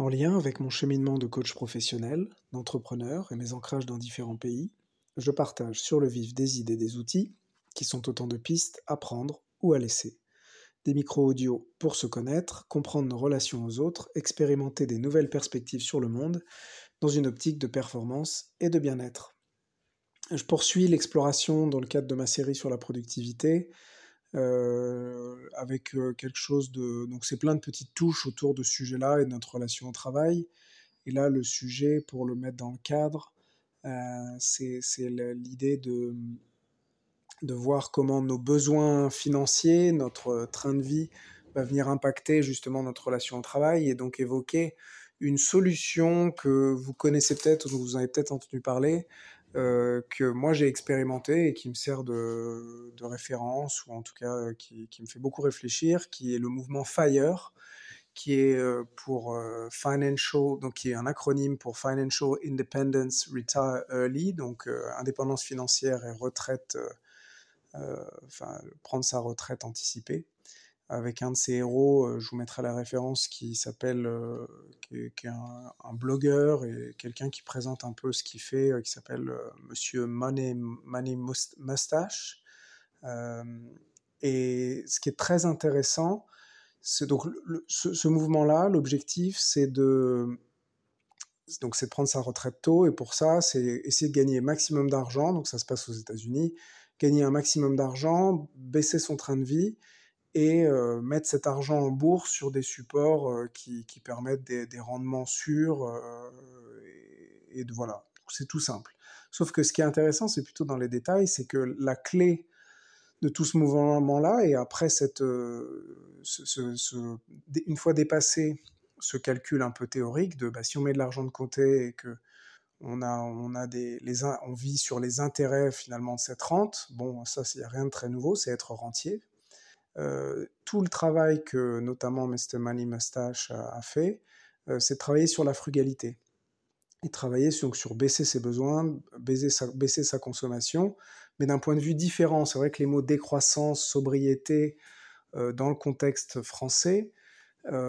En lien avec mon cheminement de coach professionnel, d'entrepreneur et mes ancrages dans différents pays, je partage sur le vif des idées et des outils qui sont autant de pistes à prendre ou à laisser. Des micro-audios pour se connaître, comprendre nos relations aux autres, expérimenter des nouvelles perspectives sur le monde dans une optique de performance et de bien-être. Je poursuis l'exploration dans le cadre de ma série sur la productivité avec euh, quelque chose de... Donc c'est plein de petites touches autour de ce sujet-là et de notre relation au travail. Et là, le sujet, pour le mettre dans le cadre, euh, c'est l'idée de, de voir comment nos besoins financiers, notre train de vie va venir impacter justement notre relation au travail et donc évoquer une solution que vous connaissez peut-être, dont vous avez peut-être entendu parler, euh, que moi j'ai expérimenté et qui me sert de, de, référence, ou en tout cas euh, qui, qui, me fait beaucoup réfléchir, qui est le mouvement FIRE, qui est euh, pour Financial, donc qui est un acronyme pour Financial Independence Retire Early, donc indépendance financière et retraite, enfin prendre sa retraite anticipée avec un de ses héros, euh, je vous mettrai la référence, qui s'appelle, euh, qui, est, un, blogueur et quelqu'un qui présente un peu ce qu'il fait, euh, qui s'appelle Monsieur Money, Mustache. et ce qui est très intéressant, c'est donc ce, mouvement-là, l'objectif, c'est de donc c'est de prendre sa retraite tôt, et pour ça, c'est essayer de gagner maximum d'argent, donc ça se passe aux États-Unis, gagner un maximum d'argent, baisser son train de vie, et euh, mettre cet argent en bourse sur des supports euh, qui, qui, permettent des, des rendements sûrs. Euh, et, voilà, c'est tout simple. Sauf que ce qui est intéressant, c'est plutôt dans les détails, c'est que la clé de tout ce mouvement-là, et après cette, ce, ce, une fois dépassé ce calcul un peu théorique de bah, si on met de l'argent de côté et que on, a, on, a des, les, on vit sur les intérêts finalement de cette rente, bon, ça, il n'y a rien de très nouveau, c'est être rentier, tout le travail que notamment Mr. Money Mustache a, fait, euh, c'est travailler sur la frugalité et travailler sur, sur baisser ses besoins, baisser sa, baisser sa consommation, mais d'un point de vue différent. C'est vrai que les mots décroissance, sobriété, euh, dans le contexte français,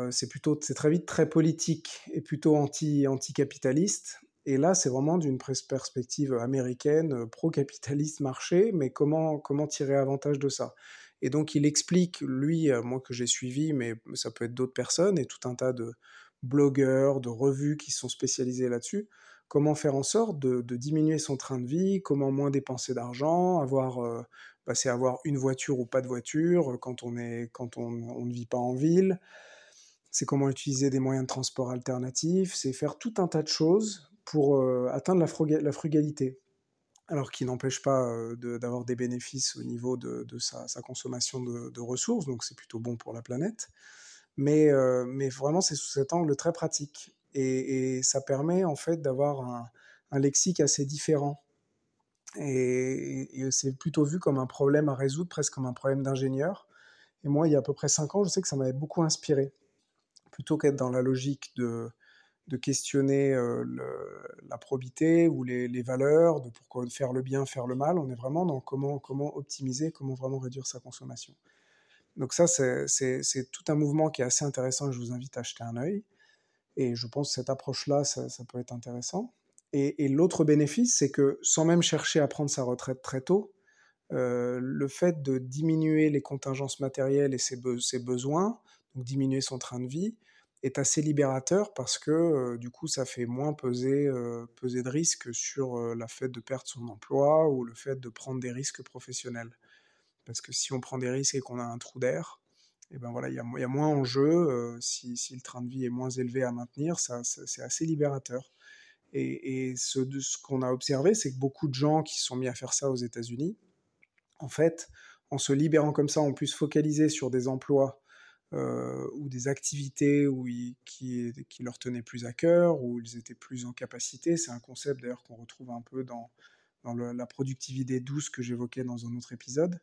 c'est plutôt, c'est très vite très politique et plutôt anti, anti-capitaliste. Et là, c'est vraiment d'une perspective américaine, pro-capitaliste marché, mais comment, comment tirer avantage de ça? Et donc il explique, lui, euh, moi que j'ai suivi, mais ça peut être d'autres personnes, et tout un tas de blogueurs, de revues qui sont spécialisés là-dessus, comment faire en sorte de, diminuer son train de vie, comment moins dépenser d'argent, avoir, euh, bah, c'est avoir une voiture ou pas de voiture quand on, est, quand on, on ne vit pas en ville, c'est comment utiliser des moyens de transport alternatifs, c'est faire tout un tas de choses pour euh, atteindre la frugalité alors qui n'empêche pas d'avoir des bénéfices au niveau de, sa, consommation de, ressources, donc c'est plutôt bon pour la planète. Mais, vraiment, c'est sous cet angle très pratique. Et, ça permet en fait d'avoir un, lexique assez différent. Et, c'est plutôt vu comme un problème à résoudre, presque comme un problème d'ingénieur. Et moi, il y a à peu près cinq ans, je sais que ça m'avait beaucoup inspiré. Plutôt qu'être dans la logique de de questionner la probité ou les, valeurs, de pourquoi faire le bien, faire le mal. On est vraiment dans comment, comment optimiser, comment vraiment réduire sa consommation. Donc ça, c'est tout un mouvement qui est assez intéressant et je vous invite à acheter un œil. Et je pense que cette approche-là, ça, peut être intéressant. Et, l'autre bénéfice, c'est que sans même chercher à prendre sa retraite très tôt, le fait de diminuer les contingences matérielles et ses, ses besoins, donc diminuer son train de vie, est assez libérateur parce que du coup ça fait moins peser, peser de risques sur la fait de perdre son emploi ou le fait de prendre des risques professionnels. Parce que si on prend des risques et qu'on a un trou d'air, et eh ben voilà, il y, a moins en jeu. si, si, le train de vie est moins élevé à maintenir, ça, c'est assez libérateur. Et, ce, qu'on a observé, c'est que beaucoup de gens qui sont mis à faire ça aux États-Unis, en fait, en se libérant comme ça, pu se focaliser sur des emplois euh, ou des activités où qui, qui, leur tenaient plus à cœur, où ils étaient plus en capacité. C'est un concept d'ailleurs qu'on retrouve un peu dans, dans la productivité douce que j'évoquais dans un autre épisode.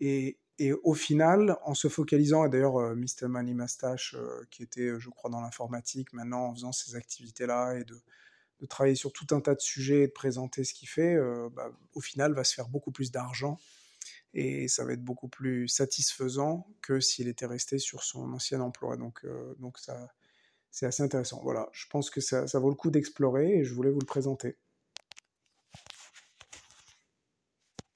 Et, et, au final, en se focalisant, et d'ailleurs euh, Mr. Money Mustache, euh, qui était, je crois, dans l'informatique, maintenant en faisant ces activités-là et de, de, travailler sur tout un tas de sujets et de présenter ce qu'il fait, bah, au final va se faire beaucoup plus d'argent et ça va être beaucoup plus satisfaisant que s'il était resté sur son ancien emploi. Donc, euh, donc ça, c'est assez intéressant. Voilà, je pense que ça, ça vaut le coup d'explorer et je voulais vous le présenter.